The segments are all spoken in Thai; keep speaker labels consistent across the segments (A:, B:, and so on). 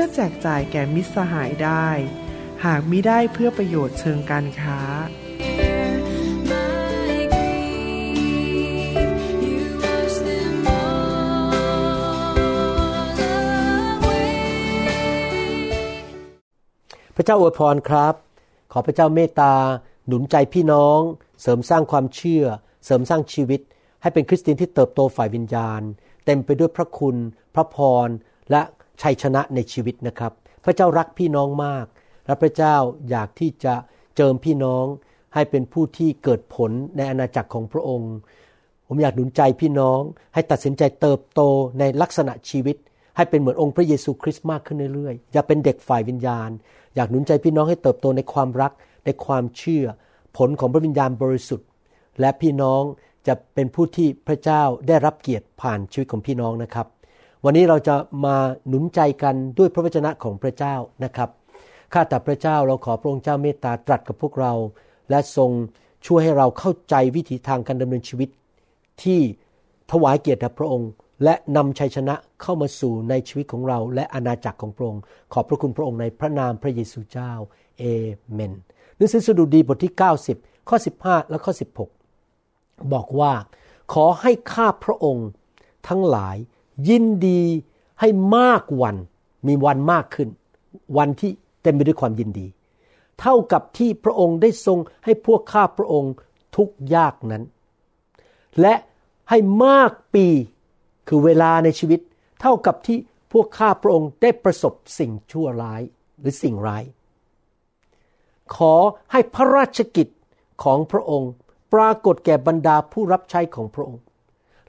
A: พื่อแจกจ่ายแก่มิตรสหายได้ หากมิได้เพื่อประโยชน์เชิงการค้า
B: พระเจ้าอวยพรครับ ขอพระเจ้าเมตตา หนุนใจพี่น้อง เสริมสร้างความเชื่อ เสริมสร้างชีวิต ให้เป็นคริสเตียนที่เติบโตฝ่ายวิญญาณ เต็มไปด้วยพระคุณ พระพรและ ชัยชนะในชีวิตนะครับ พระเจ้ารักพี่น้องมาก และพระเจ้าอยากที่จะเจิมพี่น้องให้เป็นผู้ที่เกิดผลในอาณาจักรของพระองค์ ผมอยากหนุนใจพี่น้อง ให้ตัดสินใจเติบโตในลักษณะชีวิต ให้เป็นเหมือนองค์พระเยซูคริสต์มากขึ้นเรื่อยๆ อย่าเป็นเด็กฝ่ายวิญญาณ อยากหนุนใจพี่น้องให้เติบโตในความรัก ในความเชื่อ ผลของพระวิญญาณบริสุทธิ์ และพี่น้องจะเป็นผู้ที่พระเจ้าได้รับเกียรติผ่านชีวิตของพี่น้องนะครับ วันนี้เราจะมาหนุนใจกันด้วยพระวจนะของพระเจ้านะครับ ข้าแต่พระเจ้าเราขอพระองค์เจ้าเมตตาตรัสกับพวกเรา และทรงช่วยให้เราเข้าใจวิถีทางการดำเนินชีวิต ที่ถวายเกียรติแด่พระองค์ และนำชัยชนะเข้ามาสู่ในชีวิตของเรา และอาณาจักรของพระองค์ ขอบพระคุณพระองค์ในพระนามพระเยซูเจ้าเอเมนหนังสือสดุดีบทที่ 90 ข้อ 15 และข้อ 16 บอกว่า ขอให้ข้าพระองค์ทั้งหลาย ยินดีให้มากวัน มีวันมากขึ้น วันที่เต็มไปด้วยความยินดี เท่ากับที่พระองค์ได้ทรงให้พวกข้าพระองค์ทุกยากนั้น และให้มากปีคือเวลาในชีวิต เท่ากับที่พวกข้าพระองค์ได้ประสบสิ่งชั่วร้ายหรือสิ่งร้าย ขอให้พระราชกิจของพระองค์ ปรากฏแก่บรรดาผู้รับใช้ของพระองค์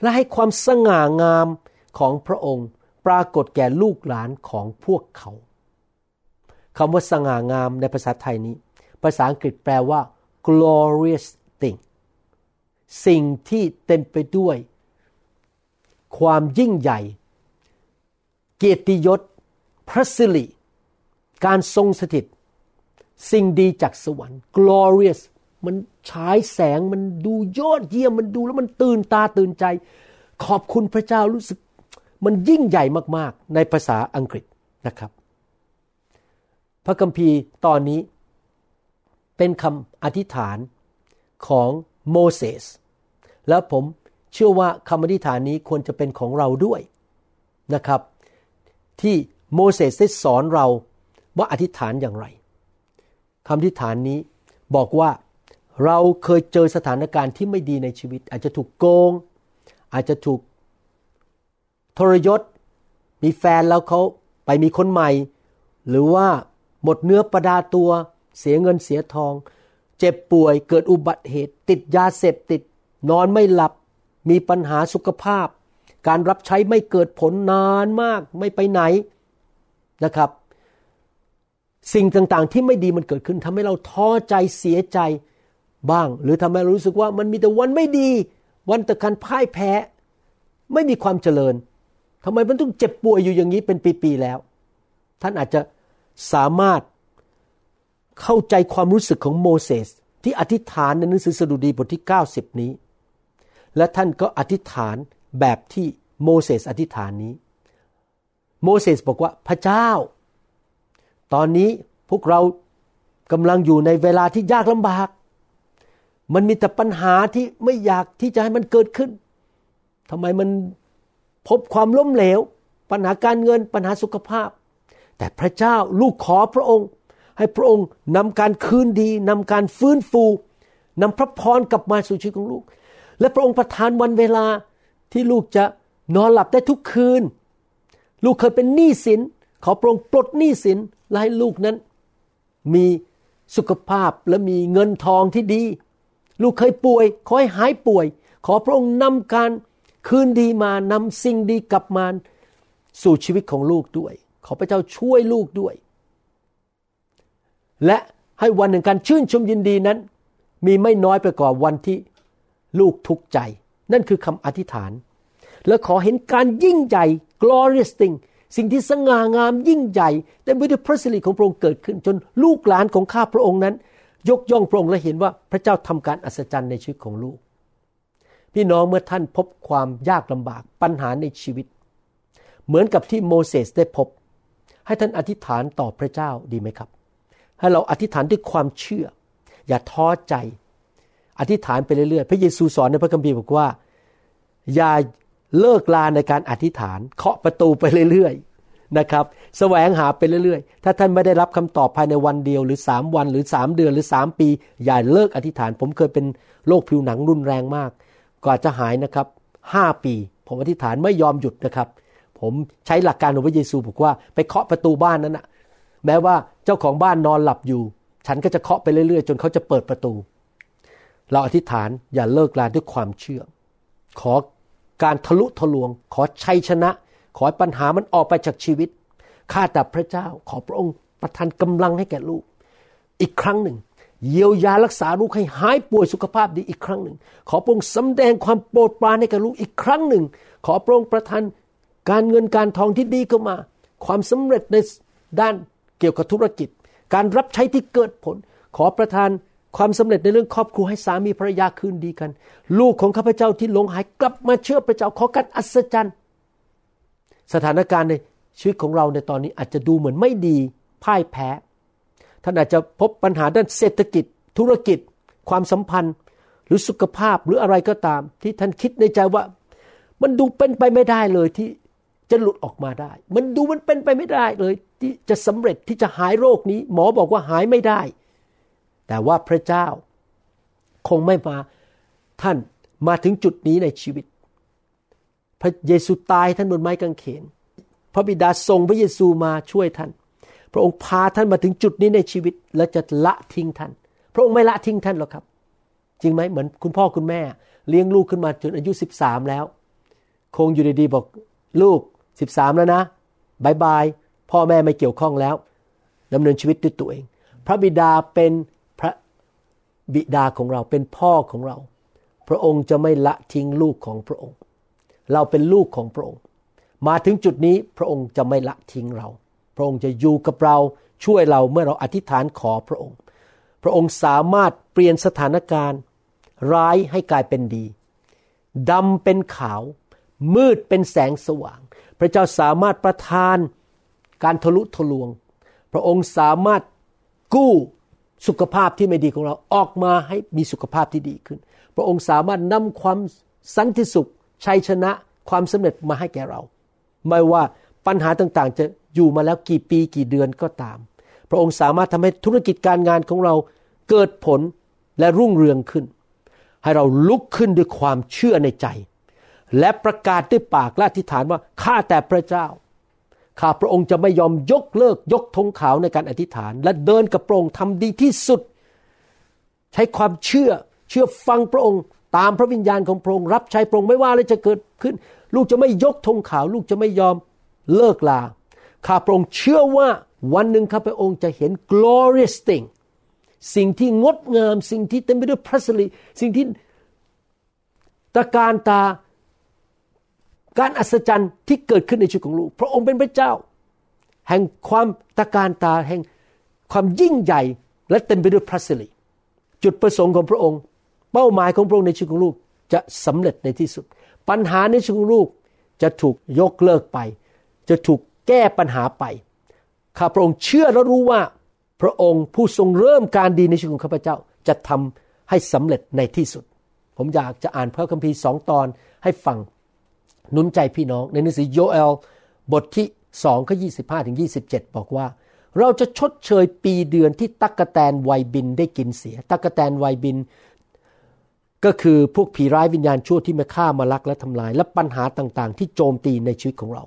B: และให้ความสง่างาม ของพระองค์ปรากฏแก่ลูกหลานของพวกเขาคำว่าสง่างามในภาษาไทยนี้ ภาษาอังกฤษแปลว่า glorious thing สิ่งที่เต็มไปด้วย ความยิ่งใหญ่ เกียรติยศ พระสิริ การทรงสถิต สิ่งดีจากสวรรค์ glorious มันฉายแสงมันดูยอดเยี่ยมมันดูแล้วมันตื่นตาตื่นใจ ขอบคุณพระเจ้ารู้สึก มันยิ่งใหญ่มากๆในภาษาอังกฤษนะครับ พระคัมภีร์ตอนนี้เป็นคำอธิษฐานของโมเสสแล้วผมเชื่อว่าคำอธิษฐานนี้ควรจะเป็นของเราด้วยนะครับ ที่โมเสสได้สอนเราว่าอธิษฐานอย่างไรคำอธิษฐานนี้บอกว่าเราเคยเจอสถานการณ์ที่ไม่ดีในชีวิต อาจจะถูกโกง อาจจะถูก ทรยศ มีแฟนแล้วเขาไปมีคนใหม่ หรือว่าหมดเนื้อประดาตัวเสียเงินเสียทอง เจ็บป่วยเกิดอุบัติเหตุ ติดยาเสพติด นอนไม่หลับ มีปัญหาสุขภาพ การรับใช้ไม่เกิดผลนานมากไม่ไปไหนนะครับ สิ่งต่างๆที่ไม่ดีมันเกิดขึ้นทำให้เราท้อใจเสียใจบ้าง หรือทำให้เรารู้สึกว่ามันมีแต่วันไม่ดี วันแต่การพ่ายแพ้ ไม่มีความเจริญ ทำไมมันต้องเจ็บป่วยอยู่อย่างนี้เป็นปีๆแล้ว ท่านอาจจะสามารถเข้าใจความรู้สึกของโมเสสที่อธิษฐานในหนังสือสดุดีบทที่ 90 นี้ และท่านก็อธิษฐานแบบที่โมเสสอธิษฐานนี้ โมเสสบอกว่าพระเจ้า ตอนนี้พวกเรากำลังอยู่ในเวลาที่ยากลำบาก มันมีแต่ปัญหาที่ไม่อยากที่จะให้มันเกิดขึ้นทำไมมัน พบความล้มเหลว ปัญหาการเงินปัญหาสุขภาพ แต่พระเจ้าลูกขอพระองค์ ให้พระองค์นำการคืนดีนำการฟื้นฟูนำพระพรกลับมาสู่ชีวิตของลูก และพระองค์ประทานวันเวลาที่ลูกจะนอนหลับได้ทุกคืน ลูกเคยเป็นหนี้สิน ขอพระองค์ปลดหนี้สินและให้ลูกนั้น มีสุขภาพและมีเงินทองที่ดี ลูกเคยป่วย ขอให้หายป่วย ขอพระองค์นำการ คืนดีมานำสิ่งดีกลับมาสู่ชีวิตของลูกด้วย ขอพระเจ้าช่วยลูกด้วย และให้วันหนึ่งการชื่นชมยินดีนั้น มีไม่น้อยไปกว่าวันที่ลูกทุกข์ใจ นั่นคือคำอธิษฐาน และขอเห็นการยิ่งใหญ่ glorious thing สิ่งที่สง่างามยิ่งใหญ่เต็มไปด้วยพระสิริของพระองค์เกิดขึ้น จนลูกหลานของข้าพระองค์นั้น ยกย่องพระองค์และเห็นว่าพระเจ้าทำการอัศจรรย์ในชีวิตของลูก พี่น้องเมื่อท่านพบความยากลำบากปัญหาในชีวิต เหมือนกับที่โมเสสได้พบ ให้ท่านอธิษฐานต่อพระเจ้าดีไหมครับ ให้เราอธิษฐานด้วยความเชื่อ อย่าท้อใจ อธิษฐานไปเรื่อยๆ พระเยซูสอนในพระคัมภีร์บอกว่า อย่าเลิกลาในการอธิษฐาน เคาะประตูไปเรื่อยๆนะครับแสวงหาไปเรื่อยๆ ถ้าท่านไม่ได้รับคำตอบภายในวันเดียว หรือสามวันหรือสามเดือนหรือสามปี อย่าเลิกอธิษฐาน ผมเคยเป็นโรคผิวหนังรุนแรงมาก กว่าจะหายนะครับหปี ผมอธิษฐานไม่ยอมหยุดนะครับ ผมใช้หลักการของพระเยซูบอกว่าไปเคาะประตูบ้านนั้นนะแม้ว่าเจ้าของบ้านนอนหลับอยู่ ฉันก็จะเคาะไปเรื่อยๆ จนเขาจะเปิดประตู เราอธิษฐานอย่าเลิกลาด้วยความเชื่อ ขอการทะลุทะลวง ขอชัยชนะ ขอให้ปัญหามันออกไปจากชีวิตข้าแต่พระเจ้าขอพระองค์ประทานกำลังให้แก่ลูก อีกครั้งหนึ่ง เยียวยารักษาลูกให้หายป่วยสุขภาพดีอีกครั้งหนึ่ง ขอพระองค์สำแดงความโปรดปรานให้แก่ลูกอีกครั้งหนึ่ง ขอพระองค์ประทานการเงินการทองที่ดีเข้ามา ความสำเร็จในด้านเกี่ยวกับธุรกิจ การรับใช้ที่เกิดผล ขอประทานความสำเร็จในเรื่องครอบครัวให้สามีภรรยาคืนดีกัน ลูกของข้าพเจ้าที่หลงหายกลับมาเชื่อพระเจ้าขอการอัศจรรย์ สถานการณ์ในชีวิตของเราในตอนนี้อาจจะดูเหมือนไม่ดีพ่ายแพ้ ท่านอาจจะพบปัญหาด้านเศรษฐกิจ ธุรกิจ ความสัมพันธ์ หรือสุขภาพหรืออะไรก็ตาม ที่ท่านคิดในใจว่า มันดูเป็นไปไม่ได้เลยที่จะหลุดออกมาได้ มันดูมันเป็นไปไม่ได้เลย ที่จะสำเร็จที่จะหายโรคนี้ หมอบอกว่าหายไม่ได้ แต่ว่าพระเจ้า คงไม่มาท่านมาถึงจุดนี้ในชีวิต พระเยซูตายท่านบนไม้กางเขน พระบิดาส่งพระเยซูมาช่วยท่าน พระองค์พาท่านมาถึงจุดนี้ในชีวิต แล้วจะละทิ้งท่าน พระองค์ไม่ละทิ้งท่านหรอกครับ จริงไหมเหมือนคุณพ่อคุณแม่ เลี้ยงลูกขึ้นมาจนอายุสิบสามแล้ว คงอยู่ดีๆบอกลูกสิบสามแล้วนะบายบายพ่อแม่ไม่เกี่ยวข้องแล้วดำเนินชีวิตด้วยตัวเอง พระบิดาเป็นพระบิดาของเราเป็นพ่อของเรา พระองค์จะไม่ละทิ้งลูกของพระองค์ เราเป็นลูกของพระองค์ มาถึงจุดนี้พระองค์จะไม่ละทิ้งเรา ระองค์จะอยู่กับเราช่วยเราเมื่อเราอธิษฐานขอพระองค์ พระองค์สามารถเปลี่ยนสถานการณ์ ร้ายให้กลายเป็นดีดำเป็นขาว มืดเป็นแสงสว่าง พระเจ้าสามารถประทานการทะลุทะลวง พระองค์สามารถกู้สุขภาพที่ไม่ดีของเราออกมาให้มีสุขภาพที่ดีขึ้น พระองค์สามารถนำความสันติสุขชัยชนะความสำเร็จมาให้แก่เรา ไม่ว่าปัญหาต่างๆ จะ อยู่มาแล้วกี่ปีกี่เดือนก็ตาม พระองค์สามารถทำให้ธุรกิจการงานของเราเกิดผลและรุ่งเรืองขึ้น ให้เราลุกขึ้นด้วยความเชื่อในใจ และประกาศด้วยปากและอธิษฐานว่าข้าแต่พระเจ้าข้าพระองค์จะไม่ยอมยกเลิกยกธงขาวในการอธิษฐาน และเดินกับพระองค์ทำดีที่สุด ใช้ความเชื่อเชื่อฟังพระองค์ตามพระวิญญาณของพระองค์รับใช้พระองค์ไม่ว่าอะไรจะเกิดขึ้น ลูกจะไม่ยกธงขาว ลูกจะไม่ยอมเลิกลา ข้าพระองค์เชื่อว่าวันหนึ่งข้าพระองค์จะเห็น glorious thing สิ่งที่งดงามสิ่งที่เต็มไปด้วยพระสิริสิ่งที่ตะการตาการอัศจรรย์ที่เกิดขึ้นในชีวิตของลูก พระองค์เป็นพระเจ้า แห่งความตะการตาแห่งความยิ่งใหญ่และเต็มไปด้วยพระสิริจุดประสงค์ของพระองค์ เป้าหมายของพระองค์ในชีวิตของลูกจะสำเร็จในที่สุด ปัญหาในชีวิตของลูกจะถูกยกเลิกไป จะถูก แก้ปัญหาไป ข้าพระองค์เชื่อและรู้ว่า พระองค์ผู้ทรงเริ่มการดีในชีวิตของข้าพเจ้าจะทำให้สำเร็จในที่สุด ผมอยากจะอ่านพระคัมภีร์สองตอนให้ฟังหนุนใจพี่น้อง ในหนังสือโยเอล บทที่สองข้อยี่สิบห้าถึงยี่สิบเจ็ดบอกว่า เราจะชดเชยปีเดือนที่ตักกะแตนไวบินได้กินเสีย ตักกะแตนไวบิน ก็คือพวกผีร้ายวิญญาณชั่วที่มาฆ่ามาลักและทำลาย และปัญหาต่างๆ ที่โจมตีในชีวิตของเรา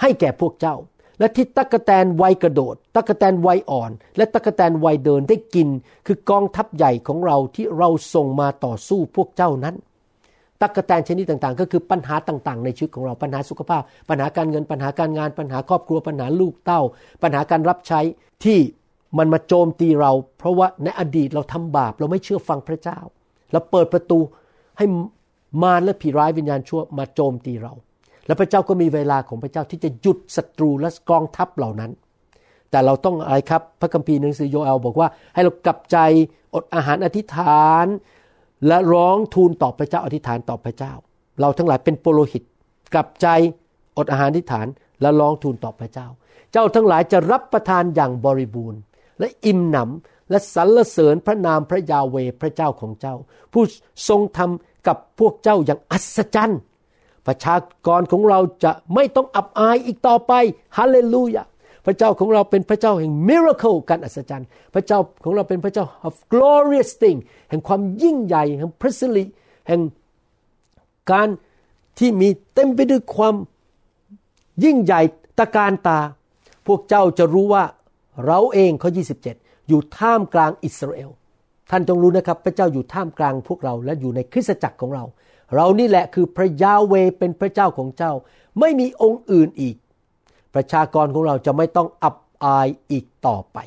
B: ให้แก่พวกเจ้า และที่ตักะแตนไวกระโดดตักะแตนไวอ่อน และตักะแตนไวเดินได้กิน คือกองทัพใหญ่ของเราที่เราส่งมาต่อสู้พวกเจ้านั้นตักะแตนชนิดต่างๆ ก็คือปัญหาต่างๆ ในชีวิตของเราปัญหาสุขภาพ ปัญหาการเงินปัญหาการงาน ปัญหาครอบครัวปัญหาลูกเต้า ปัญหาการรับใช้ที่มันมาโจมตีเรา เพราะว่าในอดีตเราทำบาปเราไม่เชื่อฟังพระเจ้าเราเปิดประตูให้มารและผีร้ายวิญญาณชั่วมาโจมตีเรา และพระเจ้าก็มีเวลาของพระเจ้าที่จะหยุดศัตรูและกองทัพเหล่านั้น แต่เราต้องอะไรครับพระคัมภีร์หนังสือโยเอลบอกว่า ให้เรากลับใจอดอาหารอธิษฐาน และร้องทูลต่อพระเจ้าอธิษฐานต่อพระเจ้า เราทั้งหลายเป็นโปโลหิต กลับใจอดอาหารอธิษฐาน และร้องทูลต่อพระเจ้า เจ้าทั้งหลายจะรับประทานอย่างบริบูรณ์ และอิ่มหนำและสรรเสริญพระนามพระยาเวพระเจ้าของเจ้า ผู้ทรงทำกับพวกเจ้าอย่างอัศจรรย์ ประชากรของเราจะไม่ต้องอับอายอีกต่อไปฮาเลลูยาพระเจ้าของเราเป็นพระเจ้าแห่ง miracle การอัศจรรย์ พระเจ้าของเราเป็นพระเจ้า of glorious thing แห่งความยิ่งใหญ่แห่งพระสิริแห่งการที่มีเต็มไปด้วยความยิ่งใหญ่ตะการตา พวกเจ้าจะรู้ว่าเราเองข้อ 27 อยู่ท่ามกลางอิสราเอล ท่านจงรู้นะครับ พระเจ้าอยู่ท่ามกลางพวกเราและอยู่ในคริสตจักรของเรา เรานี่แหละคือพระยาเวเป็นพระเจ้าของเจ้า ไม่มีองค์อื่นอีก ประชากรของเราจะไม่ต้องอับอายอีกต่อไป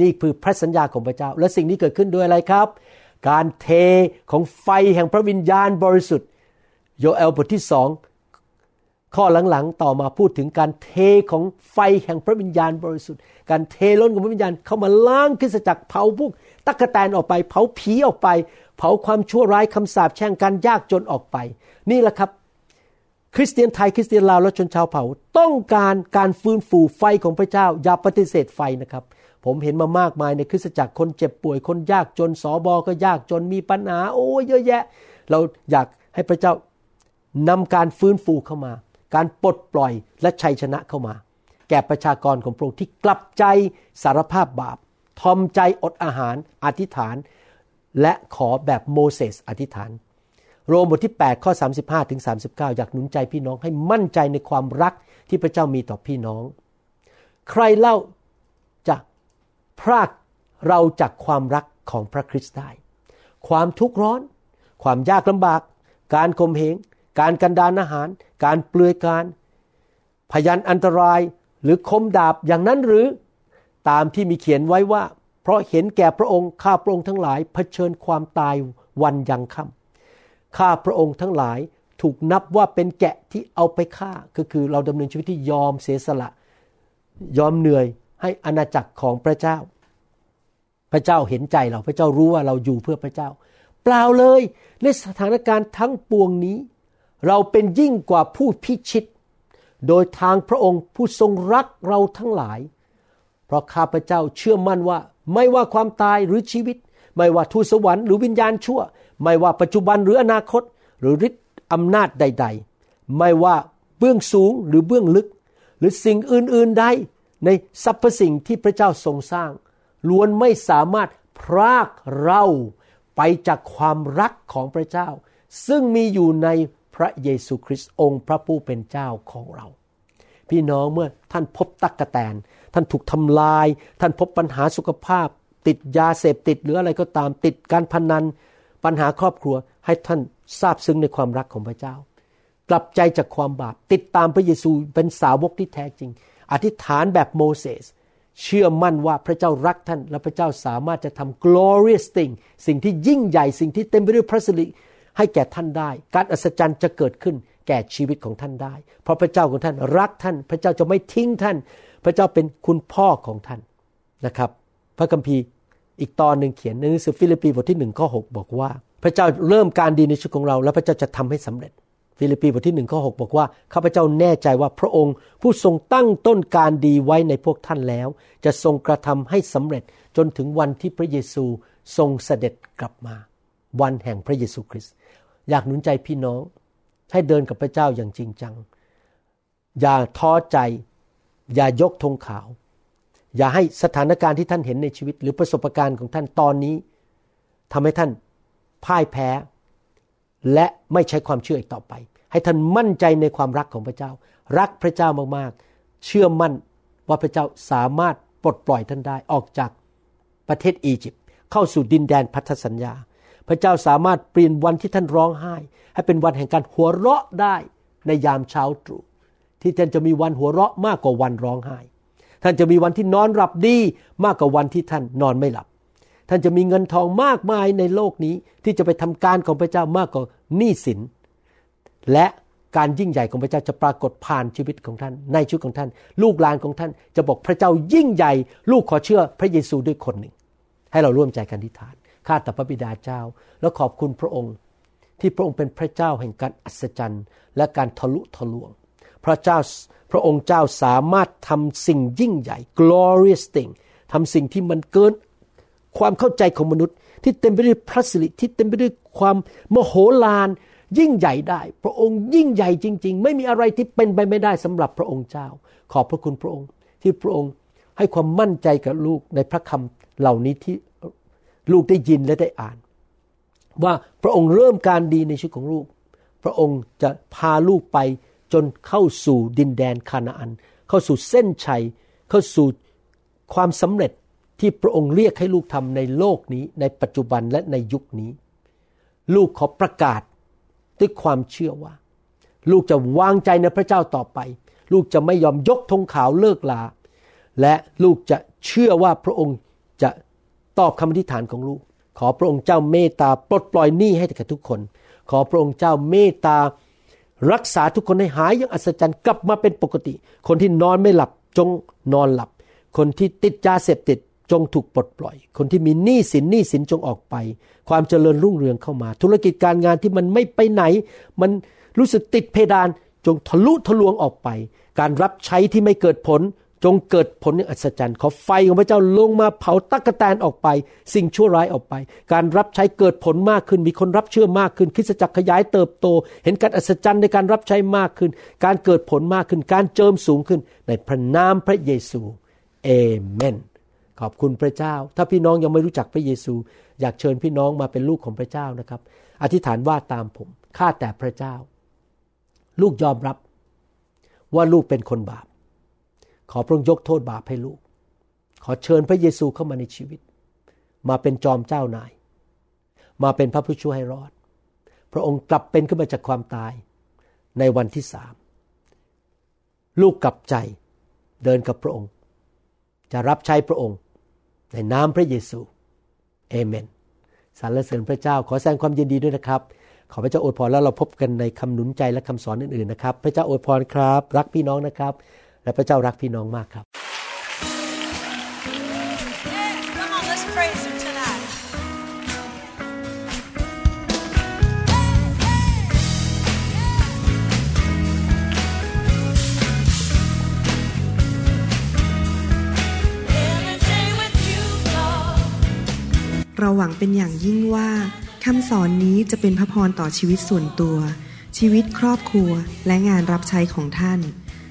B: นี่คือพระสัญญาของพระเจ้า และสิ่งนี้เกิดขึ้นด้วยอะไรครับ การเทของไฟแห่งพระวิญญาณบริสุทธิ์โยเอลบทที่สองข้อหลังๆ ต่อมาพูดถึงการเทของไฟแห่งพระวิญญาณบริสุทธิ์ การเทล้นของพระวิญญาณเข้ามาล้างคริสจักรเผาพวกตักกะแตนออกไป เผาผีออกไป เผาความชั่วร้ายคำสาปแช่งการยากจนออกไป นี่แหละครับ คริสเตียนไทยคริสเตียนลาวและชนชาวเผ่า ต้องการการฟื้นฟูไฟของพระเจ้า อย่าปฏิเสธไฟนะครับ ผมเห็นมามากมายในคริสตจักรคนเจ็บป่วยคนยากจนสอบอก็ยากจนมีปัญหา โอ้เยอะแยะ เราอยากให้พระเจ้านำการฟื้นฟูเข้ามา การปลดปล่อยและชัยชนะเข้ามา แก่ประชากรของพระองค์ที่กลับใจสารภาพบาปทอมใจอดอาหาร อธิษฐาน และขอแบบโมเสสอธิษฐาน โรมบทที่ 8 ข้อ 35ถึง39 อยากหนุนใจพี่น้องให้มั่นใจในความรักที่พระเจ้ามีต่อพี่น้อง ใครเล่าจะพรากเราจากความรักของพระคริสต์ได้ ความทุกข์ร้อน ความยากลำบาก การข่มเหง การกันดานอาหาร การเปลือยการ พยันอันตรายหรือคมดาบอย่างนั้นหรือตามที่มีเขียนไว้ว่า เพราะเห็นแก่พระองค์ข้าพระองค์ทั้งหลายเผชิญความตายวันยังค่ำข้าพระองค์ทั้งหลายถูกนับว่าเป็นแกะที่เอาไปฆ่าก็คือเราดำเนินชีวิตที่ยอมเสียสละ ยอมเหนื่อยให้อาณาจักรของพระเจ้า พระเจ้าเห็นใจเราพระเจ้ารู้ว่าเราอยู่เพื่อพระเจ้า เปล่าเลยในสถานการณ์ทั้งปวงนี้ เราเป็นยิ่งกว่าผู้พิชิต โดยทางพระองค์ผู้ทรงรักเราทั้งหลาย เพราะข้าพเจ้าเชื่อมั่นว่า ไม่ว่าความตายหรือชีวิต ไม่ว่าทูตสวรรค์หรือวิญญาณชั่ว ไม่ว่าปัจจุบันหรืออนาคต หรือฤทธิ์อำนาจใด ๆ ไม่ว่าเบื้องสูงหรือเบื้องลึก หรือสิ่งอื่นๆใดในสรรพสิ่งที่พระเจ้าทรงสร้าง ล้วนไม่สามารถพรากเราไปจากความรักของพระเจ้า ซึ่งมีอยู่ในพระเยซูคริสต์องค์พระผู้เป็นเจ้าของเรา พี่น้องเมื่อท่านพบตักกะแตน ท่านถูกทำลาย ท่านพบปัญหาสุขภาพ ติดยาเสพติดหรืออะไรก็ตามติดการพนัน ปัญหาครอบครัวให้ท่านทราบซึ้งในความรักของพระเจ้า กลับใจจากความบาป ติดตามพระเยซูเป็นสาวกที่แท้จริง อธิษฐานแบบโมเสสเชื่อมั่นว่าพระเจ้ารักท่าน และพระเจ้าสามารถจะทำ glorious thing สิ่งที่ยิ่งใหญ่สิ่งที่เต็มไปด้วยพระสิริให้แก่ท่านได้ การอัศจรรย์จะเกิดขึ้นแก่ชีวิตของท่านได้ เพราะพระเจ้าของท่านรักท่าน พระเจ้าจะไม่ทิ้งท่าน พระเจ้าเป็นคุณพ่อของท่านนะครับ พระคัมภีร์อีกตอนหนึ่งเขียนในหนังสือฟิลิปปีบทที่หนึ่งข้อหกบอกว่า พระเจ้าเริ่มการดีในชีวิตของเรา แล้วพระเจ้าจะทำให้สำเร็จ ฟิลิปปีบทที่หนึ่งข้อหกบอกว่าข้าพเจ้าแน่ใจว่าพระองค์ผู้ทรงตั้งต้นการดีไว้ในพวกท่านแล้ว จะทรงกระทำให้สำเร็จจนถึงวันที่พระเยซูทรงเสด็จกลับมา วันแห่งพระเยซูคริสต์อยากหนุนใจพี่น้อง ให้เดินกับพระเจ้าอย่างจริงจัง อย่าท้อใจ อย่ายกธงขาว อย่าให้สถานการณ์ที่ท่านเห็นในชีวิต หรือประสบการณ์ของท่านตอนนี้ทำให้ท่านพ่ายแพ้ และไม่ใช้ความเชื่ออีกต่อไป ให้ท่านมั่นใจในความรักของพระเจ้า รักพระเจ้ามากๆ เชื่อมั่นว่าพระเจ้าสามารถปลดปล่อยท่านได้ออกจากประเทศอียิปต์เข้าสู่ดินแดนพันธสัญญา พระเจ้าสามารถเปลี่ยนวันที่ท่านร้องไห้ ให้เป็นวันแห่งการหัวเราะได้ในยามเช้าตรู่ ที่ท่านจะมีวันหัวเราะมากกว่าวันร้องไห้ ท่านจะมีวันที่นอนหลับดีมากกว่าวันที่ท่านนอนไม่หลับ ท่านจะมีเงินทองมากมายในโลกนี้ที่จะไปทำการของพระเจ้ามากกว่าหนี้สิน และการยิ่งใหญ่ของพระเจ้าจะปรากฏผ่านชีวิตของท่าน ในชีวิตของท่าน ลูกหลานของท่านจะบอกพระเจ้ายิ่งใหญ่ ลูกขอเชื่อพระเยซูด้วยคนหนึ่ง ให้เราร่วมใจกันทิฐานข้าแต่พระบิดาเจ้า แล้วขอบคุณพระองค์ ที่พระองค์เป็นพระเจ้าแห่งการอัศจรรย์ และการทะลุทะลวง พระเจ้าพระองค์เจ้าสามารถทำสิ่งยิ่งใหญ่ glorious thing ทำสิ่งที่มันเกินความเข้าใจของมนุษย์ ที่เต็มไปด้วยพระสิริที่เต็มไปด้วยความมโหฬารยิ่งใหญ่ได้ พระองค์ยิ่งใหญ่จริง ๆ ไม่มีอะไรที่เป็นไปไม่ได้สำหรับพระองค์เจ้า ขอบพระคุณพระองค์ ที่พระองค์ให้ความมั่นใจกับลูกในพระคำเหล่านี้ที่ลูกได้ยินและได้อ่าน ว่าพระองค์เริ่มการดีในชีวิตของลูก พระองค์จะพาลูกไป จนเข้าสู่ดินแดนคานาอัน เข้าสู่เส้นชัย เข้าสู่ความสำเร็จที่พระองค์เรียกให้ลูกทำในโลกนี้ในปัจจุบันและในยุคนี้ ลูกขอประกาศด้วยความเชื่อว่า ลูกจะวางใจในพระเจ้าต่อไป ลูกจะไม่ยอมยกธงขาวเลิกลา และลูกจะเชื่อว่าพระองค์จะตอบคำอธิษฐานของลูก ขอพระองค์เจ้าเมตตาปลดปล่อยหนี้ให้แก่ทุกคน ขอพระองค์เจ้าเมตตา รักษาทุกคนให้หายอย่างอัศจรรย์กลับมาเป็นปกติ คนที่นอนไม่หลับจงนอนหลับ คนที่ติดยาเสพติดจงถูกปลดปล่อย คนที่มีหนี้สินหนี้สินจงออกไป ความเจริญรุ่งเรืองเข้ามา ธุรกิจการงานที่มันไม่ไปไหน มันรู้สึกติดเพดานจงทะลุทะลวงออกไป การรับใช้ที่ไม่เกิดผล จงเกิดผลอย่างอัศจรรย์ขอไฟของพระเจ้าลงมาเผาตักกะแตนออกไป สิ่งชั่วร้ายออกไป การรับใช้เกิดผลมากขึ้น มีคนรับเชื่อมากขึ้นคริสตจักรขยายเติบโต เห็นการอัศจรรย์ในการรับใช้มากขึ้น การเกิดผลมากขึ้น การเจิมสูงขึ้น ในพระนามพระเยซูเอเมนขอบคุณพระเจ้า ถ้าพี่น้องยังไม่รู้จักพระเยซู อยากเชิญพี่น้องมาเป็นลูกของพระเจ้านะครับ อธิษฐานว่าตามผมข้าแต่พระเจ้า ลูกยอมรับว่าลูกเป็นคนบาป ขอพระองค์ยกโทษบาปให้ลูก ขอเชิญพระเยซูเข้ามาในชีวิต มาเป็นจอมเจ้านาย มาเป็นพระผู้ช่วยให้รอด พระองค์กลับเป็นขึ้นมาจากความตายในวันที่สามลูกกลับใจเดินกับพระองค์ จะรับใช้พระองค์ในนามพระเยซูเอเมนสรรเสริญพระเจ้าขอแสดงความยินดีด้วยนะครับ ขอพระเจ้าอวยพรแล้วเราพบกันในคำหนุนใจและคำสอนอื่นๆนะครับ พระเจ้าอวยพรครับ รักพี่น้องนะครับ และพระเจ้ารักพี่น้องมากครับ
C: Yeah, come on, let's praise him tonight.
D: เราหวังเป็นอย่างยิ่งว่าคำสอนนี้จะเป็นพระพรต่อชีวิตส่วนตัว ชีวิตครอบครัวและงานรับใช้ของท่าน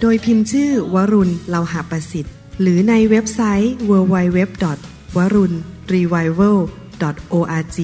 D: โดยพิมพ์ชื่อวรุณเลาหะประสิทธิ์ หรือในเว็บไซต์ www.warunrevival.org